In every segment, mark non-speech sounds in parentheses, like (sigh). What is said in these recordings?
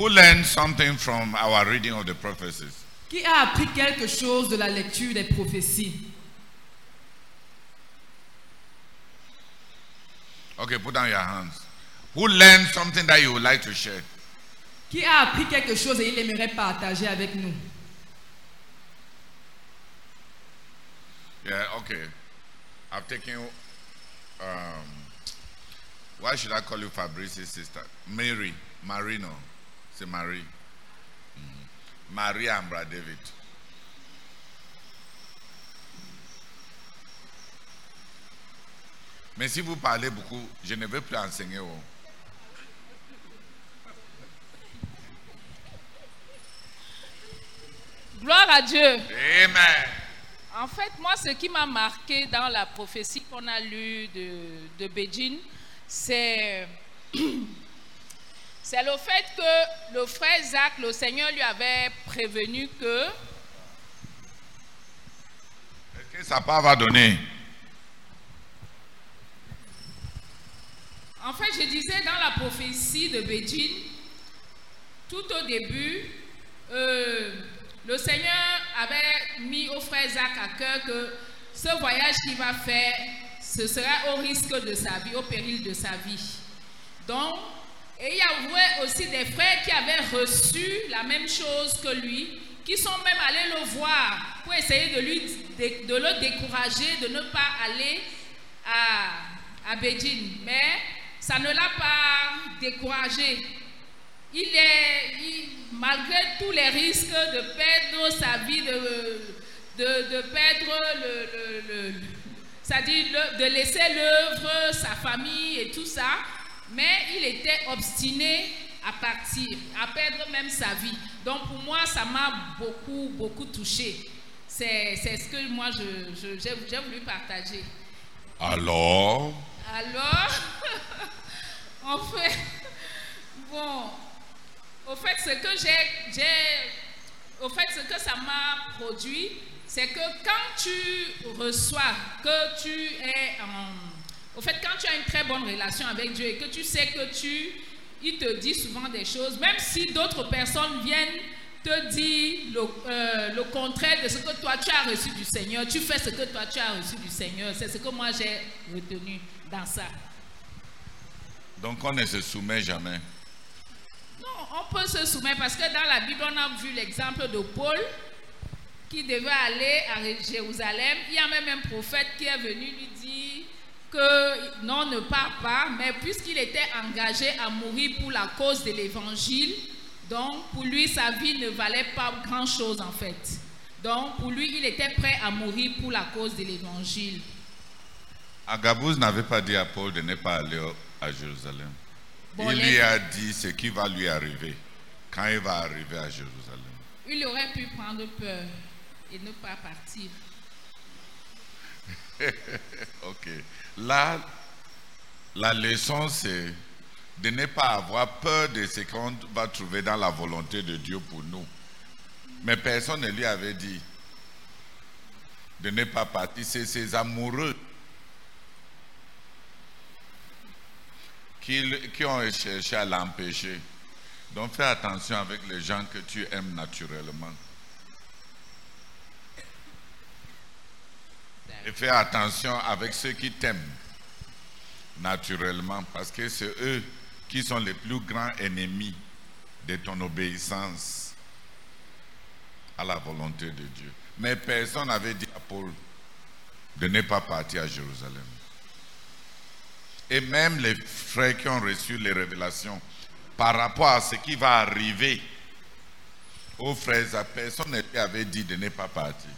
Who learned something from our reading of the prophecies? Qui a appris quelque chose de la lecture des prophéties? Okay, put down your hands. Who learned something that you would like to share? Qui a appris quelque chose et il aimerait partager avec nous? Yeah, okay. I've taken. Um, why should I call you Fabrice's sister? Mary, Marino. C'est Marie. Mhm. Maria and Brad David. Mais si vous parlez beaucoup, je ne veux plus enseigner. oh. Gloire à Dieu. Amen. En fait, moi, ce qui m'a marqué dans la prophétie qu'on a lue de, de Beijing, c'est (clears throat) c'est le fait que le frère Zach, le Seigneur lui avait prévenu que Est-ce que ça part va donner? En fait, je disais dans la prophétie de Beijing, tout au début, euh, le Seigneur avait mis au frère Zach à cœur que ce voyage qu'il va faire, ce sera au risque de sa vie, au péril de sa vie. Donc, et il y avait aussi des frères qui avaient reçu la même chose que lui, qui sont même allés le voir pour essayer de, lui, le décourager, de ne pas aller à, à. Mais ça ne l'a pas découragé. Il est, malgré tous les risques de perdre sa vie, de, de, de perdre le, le- le- c'est-à-dire de laisser l'œuvre, sa famille et tout ça, mais il était obstiné à partir, à perdre même sa vie. Donc pour moi, ça m'a beaucoup, beaucoup touché. C'est ce que moi, je- je- j'ai j'ai voulu partager. Alors, Alors, (laughs) en fait, bon, au fait, ce que j'ai, au fait, ce que ça m'a produit, c'est que quand tu reçois, que tu es en, au fait, quand tu as une très bonne relation avec Dieu et que tu sais que tu, il te dit souvent des choses, même si d'autres personnes viennent te dire le, euh, le contraire de ce que toi tu as reçu du Seigneur, tu fais ce que toi tu as reçu du Seigneur. C'est ce que moi j'ai retenu dans ça. donc on ne se soumet jamais. Non, on peut se soumettre parce que dans la Bible, on a vu l'exemple de Paul qui devait aller à Jérusalem. Il y a même un prophète qui est venu lui dire que non, ne part pas, mais puisqu'il était engagé à mourir pour la cause de l'évangile, donc pour lui, sa vie ne valait pas grand-chose en fait. Donc pour lui, il était prêt à mourir pour la cause de l'évangile. Agabus n'avait pas dit à Paul de ne pas aller à Jérusalem. Bon, il les- lui a dit ce qui va lui arriver quand il va arriver à Jérusalem. Il aurait pu prendre peur et ne pas partir. (laughs) Ok. Là, la leçon, c'est de ne pas avoir peur de ce qu'on va trouver dans la volonté de Dieu pour nous. Mais personne ne lui avait dit de ne pas partir. C'est ses amoureux qui, qui ont cherché à l'empêcher. Donc fais attention avec les gens que tu aimes naturellement. Et fais attention avec ceux qui t'aiment naturellement, parce que c'est eux qui sont les plus grands ennemis de ton obéissance à la volonté de Dieu. Mais personne n'avait dit à Paul de ne pas partir à Jérusalem. Et même les frères qui ont reçu les révélations par rapport à ce qui va arriver aux frères, personne ne avait dit de ne pas partir.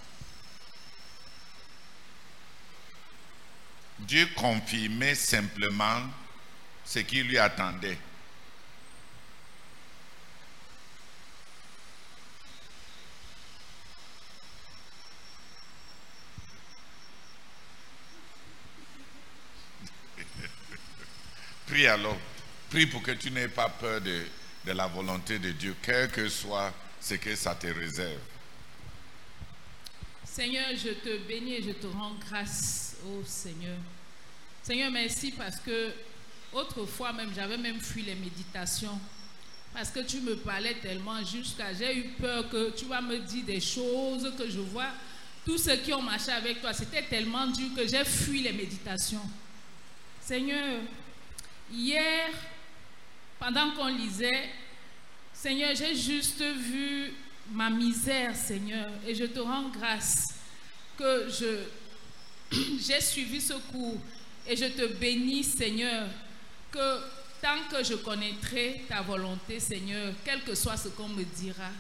Dieu confirmait simplement ce qui lui attendait. (laughs) Prie alors. Prie pour que tu n'aies pas peur de, de la volonté de Dieu, quel que soit ce que ça te réserve. Seigneur, je te bénis et je te rends grâce, oh Seigneur. Seigneur, merci parce que autrefois même, j'avais même fui les méditations. Parce que tu me parlais tellement jusqu'à j'ai eu peur que tu vas me dire des choses que je vois. Tous ceux qui ont marché avec toi, c'était tellement dur que j'ai fui les méditations. Seigneur, hier, pendant qu'on lisait, Seigneur, j'ai juste vu ma misère, Seigneur, et je te rends grâce que je (clears throat) j'ai suivi ce cours et je te bénis, Seigneur, que tant que je connaîtrai ta volonté, Seigneur, quel que soit ce qu'on me dira,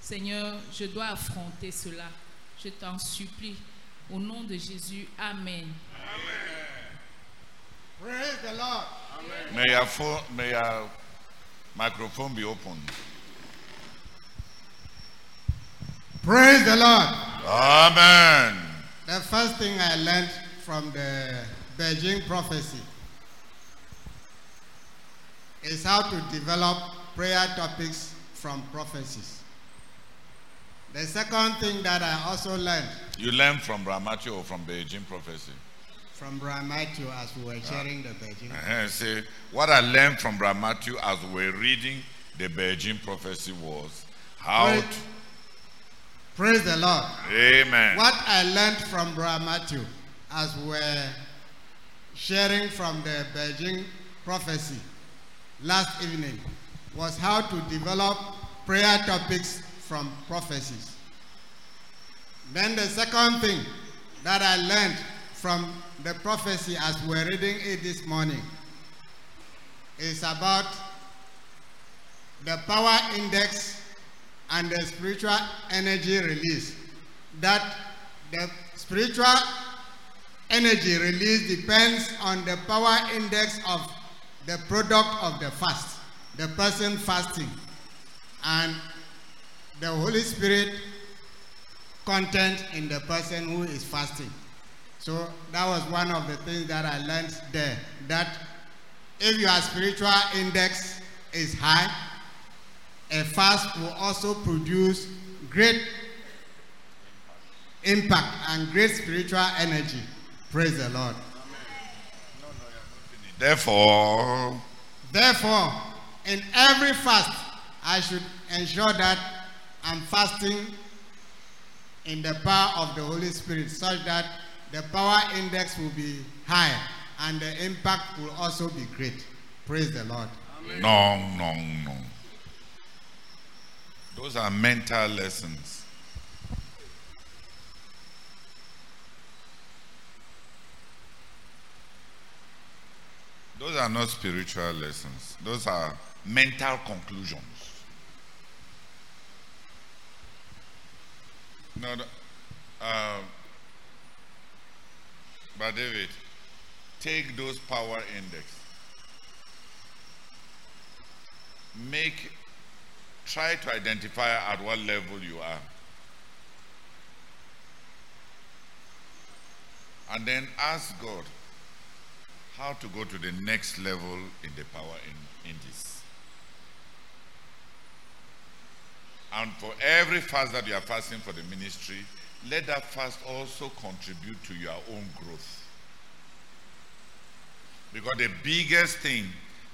Seigneur, je dois affronter cela. Je t'en supplie. Au nom de Jésus, Amen. Praise the Lord. May your, phone, may your microphone be open. Praise the Lord. Amen. The first thing I learned from the Beijing prophecy is how to develop prayer topics from prophecies. The second thing that I also learned You learned from Brahmati or from Beijing prophecy? from Matthew as we were sharing the Beijing. Uh-huh. Say, what I learned from Brahmati as we were reading the Beijing prophecy was how Praise, to, praise the Lord. Amen. What I learned from Brian Matthew as we were sharing from the Beijing prophecy last evening was how to develop prayer topics from prophecies. Then the second thing that I learned from the prophecy as we're reading it this morning is about the power index and the spiritual energy release. That the spiritual energy release depends on the power index of the product of the fast, the person fasting, and the Holy Spirit content in the person who is fasting. So that was one of the things that I learned there. That if your spiritual index is high, a fast will also produce great impact and great spiritual energy. Praise the Lord. Therefore, Therefore, in every fast, I should ensure that I'm fasting in the power of the Holy Spirit such that the power index will be high and the impact will also be great. Praise the Lord. no, no, no. Those are mental lessons. Those are not spiritual lessons. Those are mental conclusions. No, uh, but David, take those power index. Make, try to identify at what level you are. And then ask God how to go to the next level in the power in, in this. And for every fast that you are fasting for the ministry, let that fast also contribute to your own growth. Because the biggest thing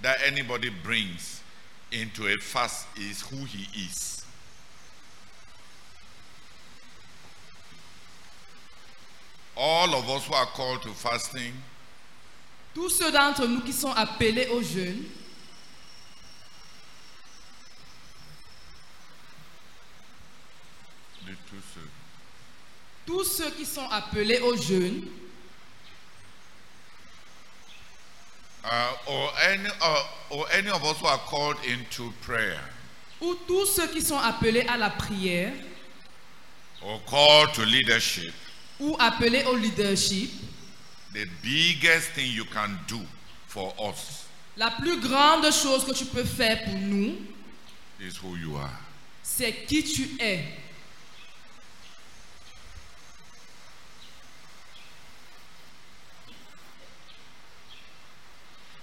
that anybody brings into a fast is who he is. All of us who are called to fasting, Tous ceux d'entre nous qui sont appelés au jeûne, two so- tous ceux qui sont appelés au jeûne, uh, or any or any of us who are called into prayer ou tous ceux qui sont appelés à la prière, or called to leadership, ou appelés au leadership, the biggest thing you can do for us la plus grande chose que tu peux faire pour nous, is who you are. c'est qui tu es.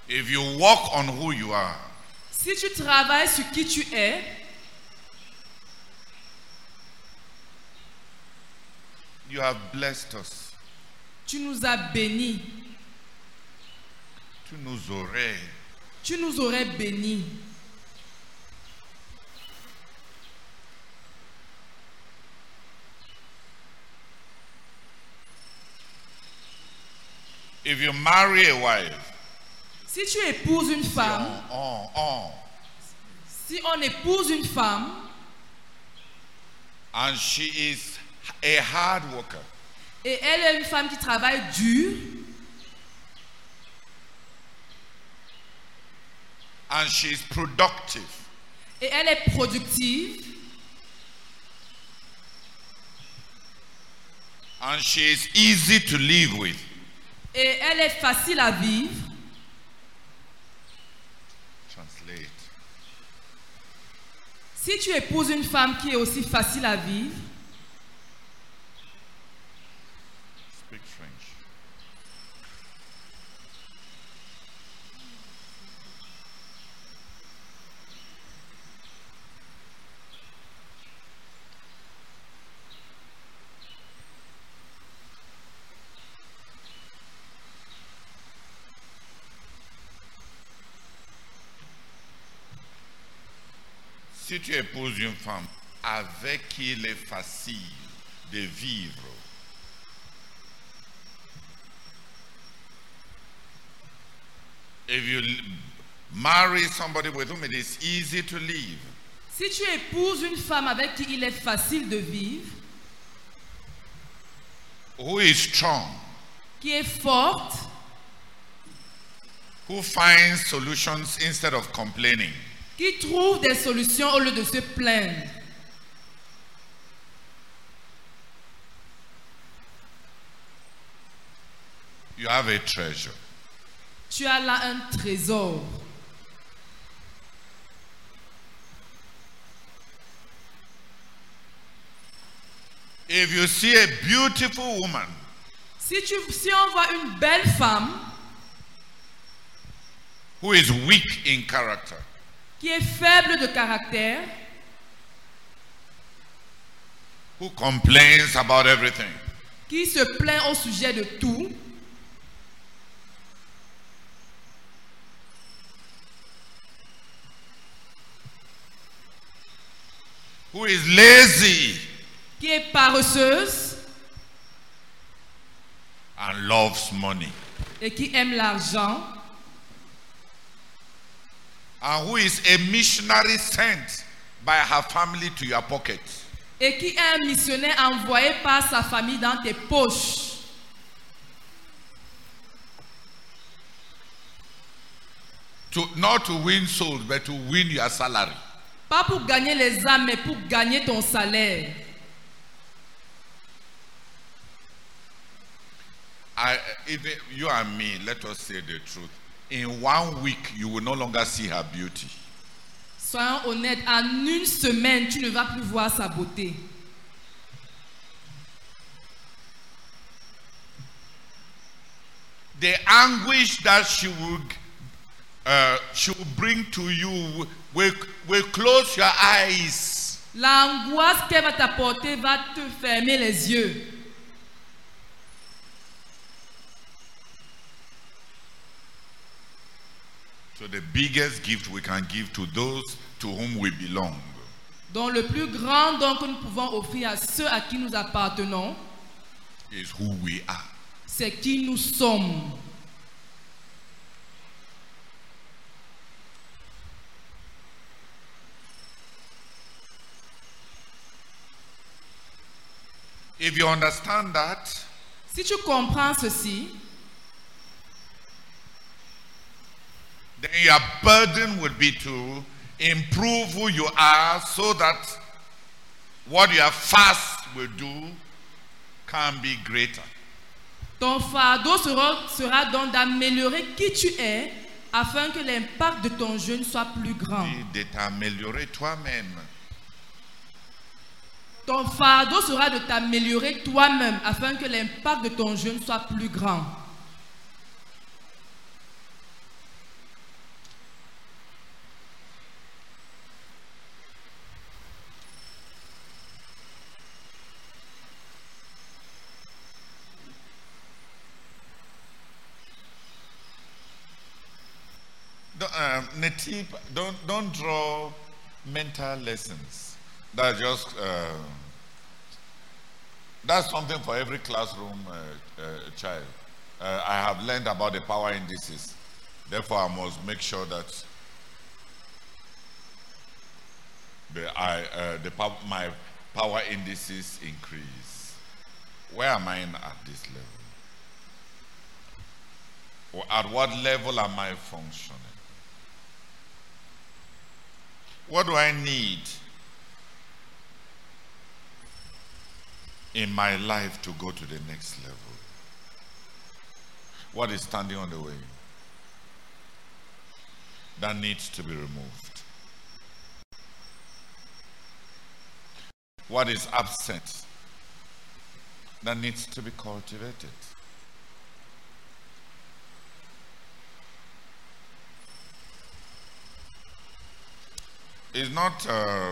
If you walk on who you are, si tu travailles sur qui tu es, you have blessed us. Tu nous as bénis. Tu nous aurais. Tu nous aurais bénis. If you marry a wife, si tu épouses une femme, on, on, si on épouse une femme and she is a hard worker, et elle est une femme qui travaille dur and she is productive, et elle est productive and she is easy to live with, et elle est facile à vivre, si tu épouses une femme qui est aussi facile à vivre, Si tu épouses une femme avec qui il est facile de vivre, if you marry somebody with whom it is easy to live, si tu épouses une femme avec qui il est facile de vivre, who is strong, qui est forte, who finds solutions instead of complaining, qui trouve des solutions au lieu de se plaindre, you have a treasure. tu as là un trésor. If you see a beautiful woman Si, tu, si on voit une belle femme who is weak in character, qui est faible de caractère, who complains about everything, qui se plaint au sujet de tout, who is lazy qui est paresseuse. and loves money, et qui aime l'argent, and who is a missionary sent by her family to your pocket. et qui est un missionnaire envoyé par sa famille dans tes poches. To, not to win souls, but to win your salary. Pas pour gagner les âmes, mais pour gagner ton salaire. I, even you and me, let us say the truth. In one week, you will no longer see her beauty. Soyons honnêtes, en une semaine, tu ne vas plus voir sa beauté. The anguish that she will, uh, she will bring to you will, will close your eyes. L'angoisse qu'elle va t'apporter va te fermer les yeux. So the biggest gift we can give to those to whom we belong Donc le plus grand don que nous pouvons offrir à ceux à qui nous appartenons, is who we are. c'est qui nous sommes. If you understand that, Si tu comprends ceci, then your burden would be to improve who you are so that what your fast will do can be greater. ton fardeau sera, sera donc d'améliorer qui tu es afin que l'impact de ton jeûne soit plus grand. Et de t'améliorer toi-même. Ton fardeau sera de t'améliorer toi-même afin que l'impact de ton jeûne soit plus grand. Natip, don't, don't draw mental lessons. That's just, uh, that's something for every classroom uh, uh, child. uh, I have learned about the power indices. Therefore, I must make sure that the, I, uh, the, my power indices increase. Where am I at this level? Or at what level am I functioning? What do I need in my life to go to the next level? What is standing on the way? That needs to be removed. What is absent? That needs to be cultivated. It's not. Uh,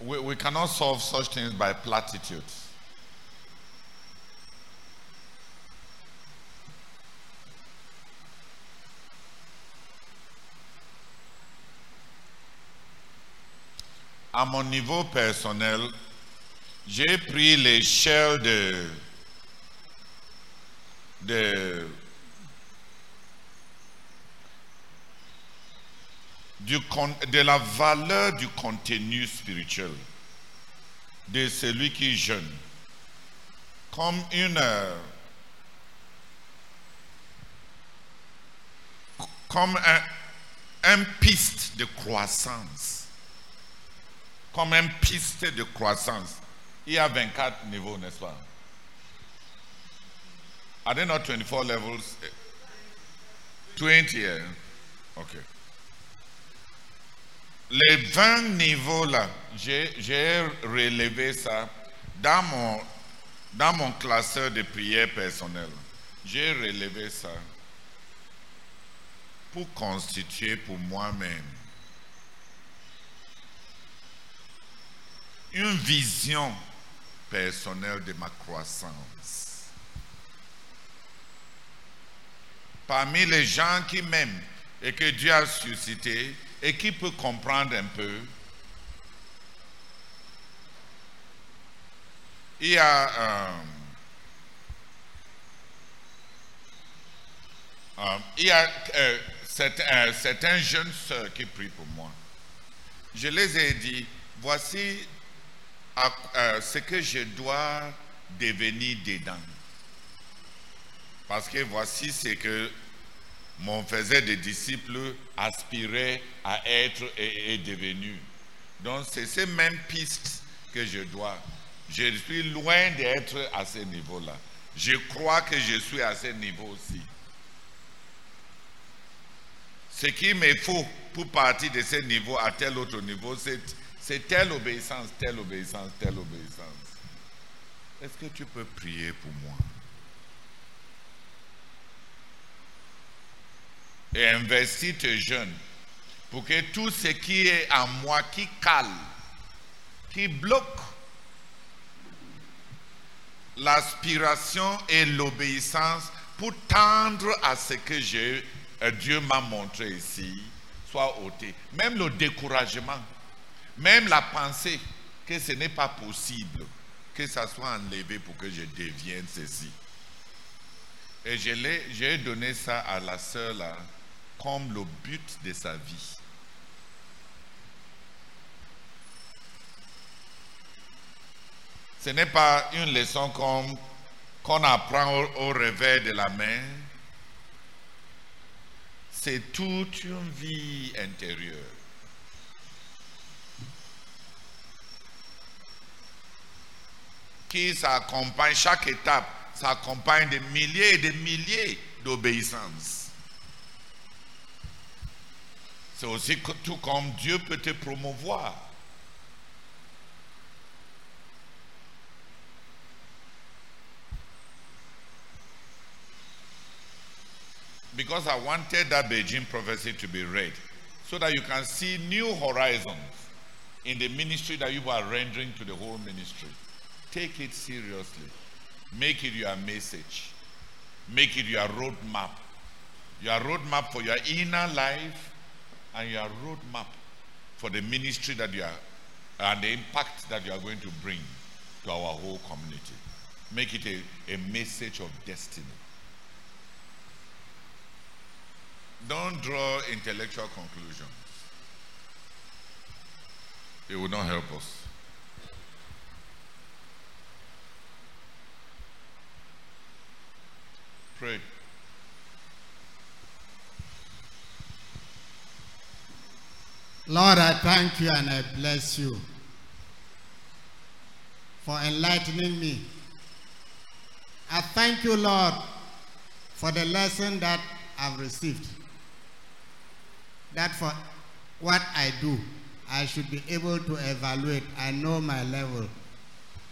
we, we cannot solve such things by platitudes. À mon niveau personnel, j'ai pris l'échelle de, de, de la valeur du contenu spirituel de celui qui jeûne. Comme une comme un, piste de croissance. Comme un piste de croissance. Il y a 24 niveaux n'est-ce pas? Are there not 24 levels? 20 yeah. okay les 20 niveaux-là, j'ai j'ai relevé ça dans mon, dans mon classeur de prière personnelle. J'ai relevé ça pour constituer pour moi-même une vision personnelle de ma croissance. Parmi les gens qui m'aiment et que Dieu a suscité, et qui peut comprendre un peu, il y a il y a euh, certains, euh, jeunes sœurs qui prient pour moi. Je les ai dit, voici euh, ce que je dois devenir dedans. Parce que voici ce que m'on faisait des disciples aspiraient à être et, et devenus. Donc c'est ces mêmes pistes que je dois. Je suis loin d'être à ce niveau-là. Je crois que je suis à ce niveau aussi. Ce qu'il me faut pour partir de ce niveau à tel autre niveau, c'est telle obéissance, telle obéissance, telle obéissance. Est-ce que tu peux prier pour moi? Et investis tes jeunes pour que tout ce qui est en moi qui cale, qui bloque l'aspiration et l'obéissance pour tendre à ce que euh, Dieu m'a montré ici, soit ôté. Même le découragement, même la pensée que ce n'est pas possible que ça soit enlevé pour que je devienne ceci. Et je l'ai- j'ai donné ça à la sœur là comme le but de sa vie. Ce n'est pas une leçon comme qu'on apprend au, au de la main. C'est toute une vie intérieure. qui s'accompagne, chaque étape s'accompagne de milliers et de milliers d'obéissances. C'est aussi tout comme Dieu peut te promouvoir. Because I wanted that Beijing prophecy to be read so that you can see new horizons in the ministry that you are rendering to the whole ministry. Take it seriously. Make it your message. Make it your roadmap. Your roadmap for your inner life and your roadmap for the ministry that you are and the impact that you are going to bring to our whole community. Make it a, a message of destiny. Don't draw intellectual conclusions. It will not help us. Pray. Lord, I thank you and I bless you for enlightening me. I thank you, Lord, for the lesson that I've received. That for what I do, I should be able to evaluate. I know my level.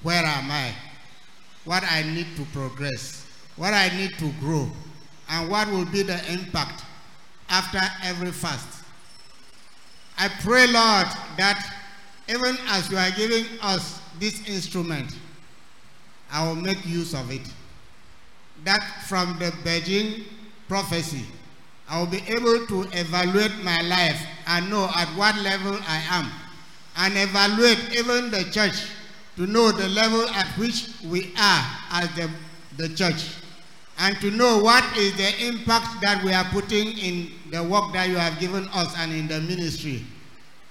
Where am I? What I need to progress. What I need to grow. And what will be the impact after every fast. I pray, Lord, that even as you are giving us this instrument, I will make use of it. That from the Beijing prophecy, I will be able to evaluate my life and know at what level I am, and evaluate even the church to know the level at which we are as the, the church, and to know what is the impact that we are putting in the work that you have given us and in the ministry,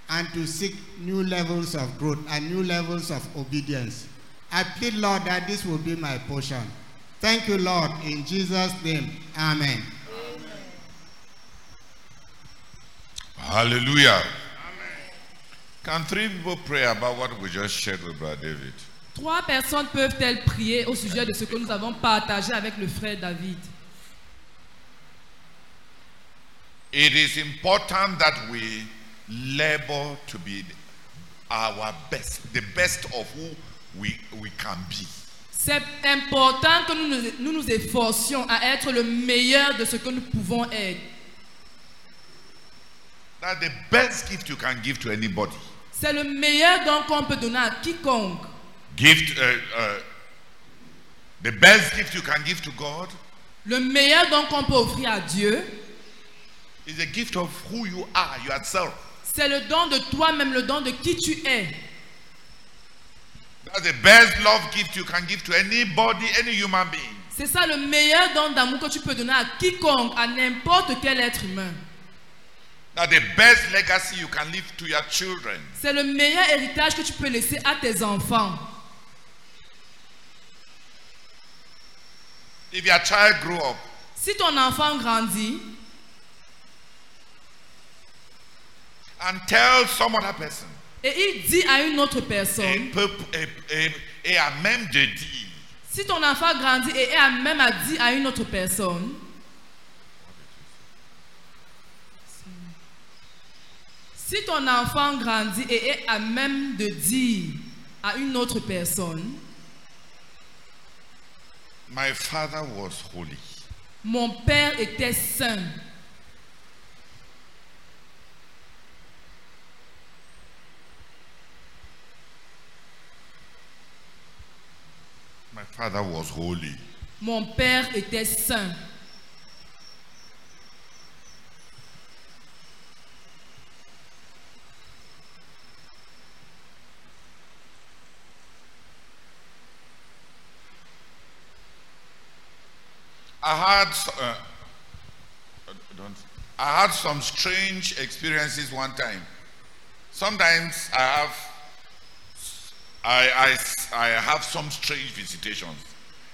and to seek new levels of growth and new levels of obedience. I plead, Lord, that this will be my portion. Thank you, Lord, in Jesus' name. Amen. Hallelujah. Can three people pray about what we just shared with Brother David? Trois personnes peuvent-elles prier au sujet de ce que nous avons partagé avec le frère David? It is important that we labor to be our best, the best of who we, we can be. C'est important que nous nous, nous nous efforcions à être le meilleur de ce que nous pouvons être. That's the best gift you can give to anybody. C'est le meilleur don qu'on peut donner à quiconque. Gift, uh, uh, the best gift you can give to God Le meilleur don qu'on peut offrir à Dieu, is a gift of who you are yourself. c'est le don de toi-même, le don de qui tu es. That's the best love gift you can give to anybody, any human being. C'est ça le meilleur don d'amour que tu peux donner à quiconque, à n'importe quel être humain. That's the best legacy you can leave to your children. C'est le meilleur héritage que tu peux laisser à tes enfants. If your child grow up Si ton enfant grandit and tell some other person, et il dit à une autre et, personne, peut- et- et- et à même de dire, si ton enfant grandit et a même à dire à une autre personne, si ton enfant grandit et est à même de dire à une autre personne, My father was holy. mon père était saint, My father was holy. mon père était saint. Had uh, uh, I had some strange experiences one time. Sometimes I have I, I I have some strange visitations.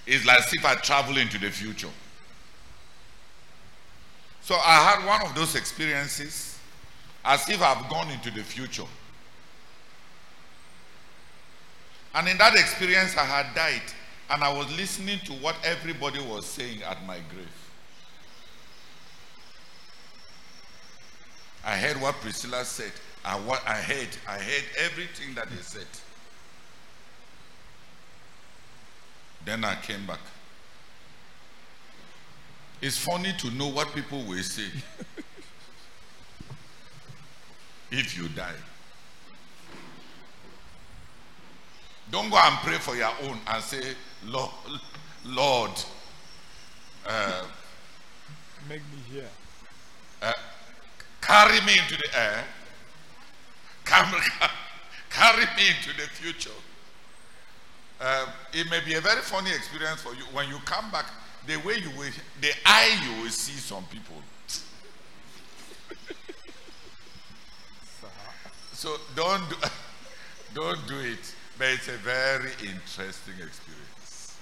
It's like if I travel into the future. So I had one of those experiences as if I've gone into the future. And in that experience, I had died, and I was listening to what everybody was saying at my grave. I heard what Priscilla said. I, what I heard, I heard everything that they said. Then I came back. It's funny to know what people will say (laughs) if you die. Don't go and pray for your own and say, Lord, Lord, uh, Make me hear. carry me into the air, carry, carry me into the future. uh, it may be a very funny experience for you. When you come back, the way you will, the eye you will see some people. (laughs) So don't do, (laughs) don't do it. But it's a very interesting experience.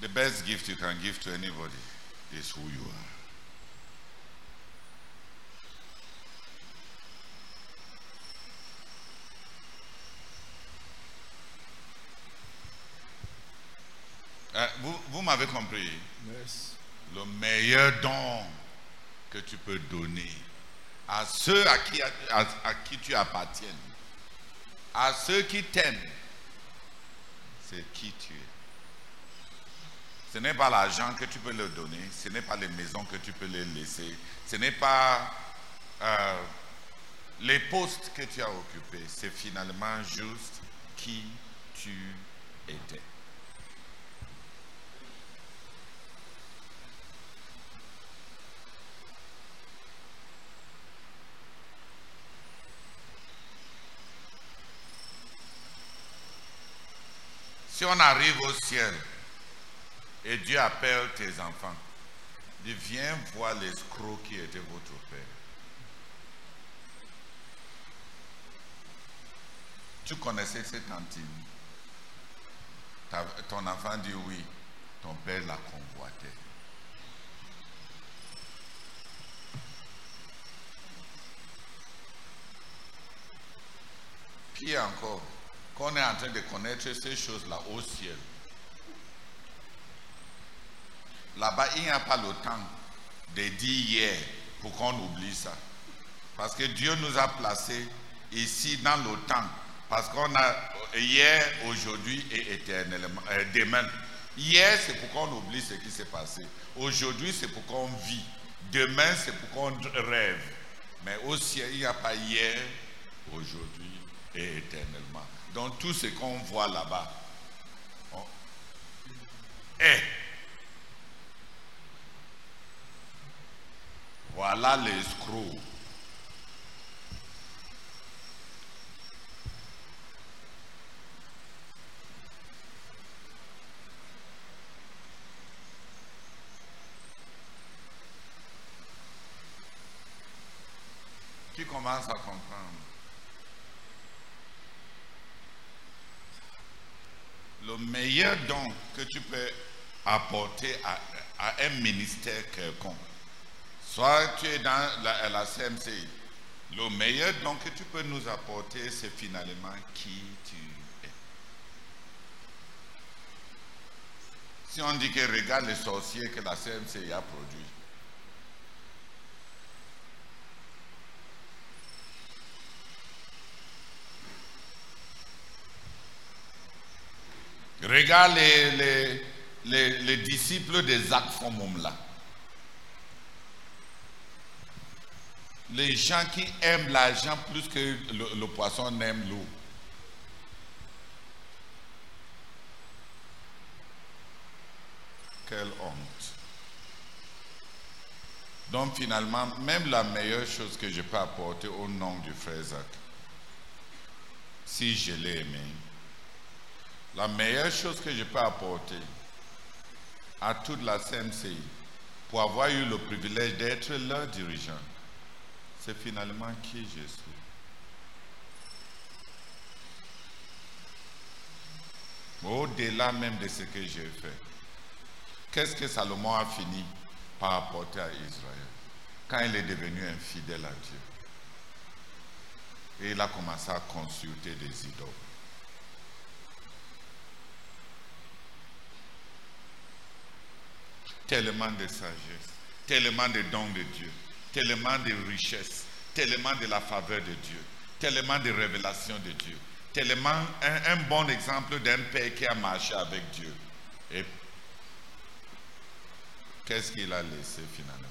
The best gift you can give to anybody is who you are. Vous m'avez compris. Yes. Le meilleur don que tu peux donner à ceux à qui, à, qui tu appartiens, à ceux qui t'aiment, c'est qui tu es. Ce n'est pas l'argent que tu peux leur donner, ce n'est pas les maisons que tu peux les laisser, ce n'est pas euh, les postes que tu as occupés, c'est finalement juste qui tu étais. Si on arrive au ciel et Dieu appelle tes enfants, viens voir l'escroc qui était votre père. Tu connaissais cette tantine. Ta- ton enfant dit oui, ton père la convoitait. Pire encore, qu'on est en train de connaître ces choses-là au ciel. Là-bas, il n'y a pas le temps de dire hier pour qu'on oublie ça. Parce que Dieu nous a placés ici dans le temps. Parce qu'on a hier, aujourd'hui et éternellement, euh, demain. Hier, c'est pour qu'on oublie ce qui s'est passé. Aujourd'hui, c'est pour qu'on vit. Demain, c'est pour qu'on rêve. Mais au ciel, il n'y a pas hier, aujourd'hui et éternellement. Donc tout ce qu'on voit là-bas on- est. Voilà l'escroc. Qui commence à comprendre? Le meilleur don que tu peux apporter à, un ministère quelconque, soit tu es dans la, la CMC, le meilleur don que tu peux nous apporter, c'est finalement qui tu es. Si on dit que regarde les sorciers que la CMC a produit, Regarde les, les, les- les disciples des Zach là. Les gens qui aiment l'argent plus que le, le poisson n'aime l'eau. Quelle honte. Donc finalement, même la meilleure chose que je peux apporter au nom du frère Zach, si je l'ai aimé, la meilleure chose que je peux apporter à toute la CMCI pour avoir eu le privilège d'être leur dirigeant, c'est finalement qui je suis. Au-delà même de ce que j'ai fait, qu'est-ce que Salomon a fini par apporter à Israël quand il est devenu infidèle à Dieu? Et il a commencé à consulter des idoles. Tellement de sagesse, tellement de dons de Dieu, tellement de richesse, tellement de la faveur de Dieu, tellement de révélation de Dieu, tellement un, bon exemple d'un père qui a marché avec Dieu. Et qu'est-ce qu'il a laissé finalement?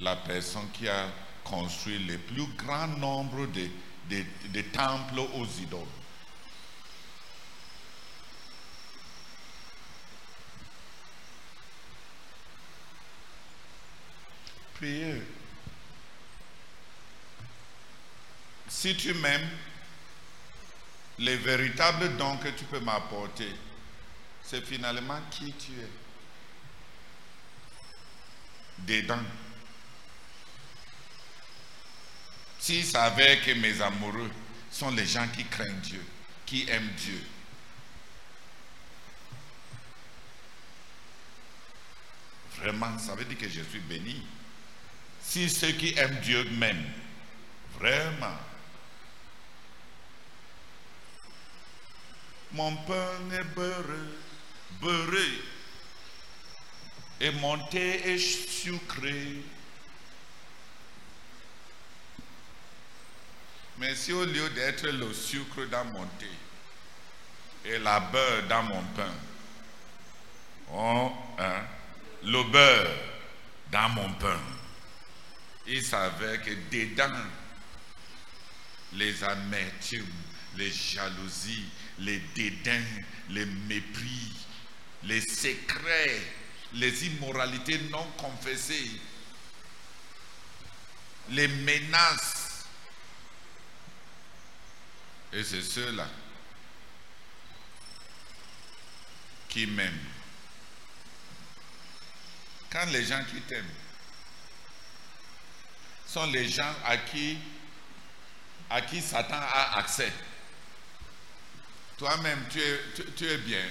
La personne qui a construit le plus grand nombre de temples aux idoles. Priez. Si tu m'aimes, les véritables dons que tu peux m'apporter, c'est finalement qui tu es. Dedans. S'ils savaient que mes amoureux sont les gens qui craignent Dieu, qui aiment Dieu, vraiment, ça veut dire que je suis béni. Si ceux qui aiment Dieu m'aiment, vraiment, mon pain est beurré, beurré, et mon thé est sucré. Mais si au lieu d'être le sucre dans mon thé et la beurre dans mon pain, oh, hein, le beurre dans mon pain, il savait que dedans, les amertumes, les jalousies, les dédains, les mépris, les secrets, les immoralités non confessées, les menaces. Et c'est ceux-là qui m'aiment. Quand les gens qui t'aiment sont les gens à qui, qui Satan a accès, toi-même, tu es, bien.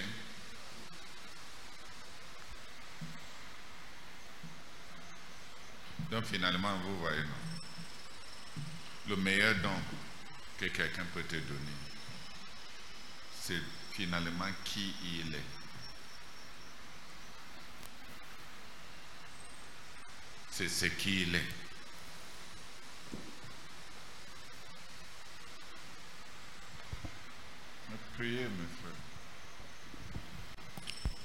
Donc finalement, vous voyez, le meilleur don que quelqu'un peut te donner, c'est finalement qui il est. C'est ce qu'il est.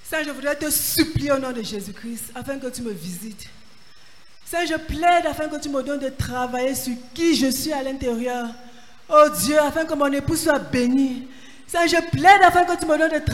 Seigneur, je voudrais te supplier au nom de Jésus-Christ afin que tu me visites. Seigneur, je plaide afin que tu me donnes de travailler sur qui je suis à l'intérieur. Oh Dieu, afin que mon époux soit béni. Seigneur, je plaide afin que tu me donnes de travailler.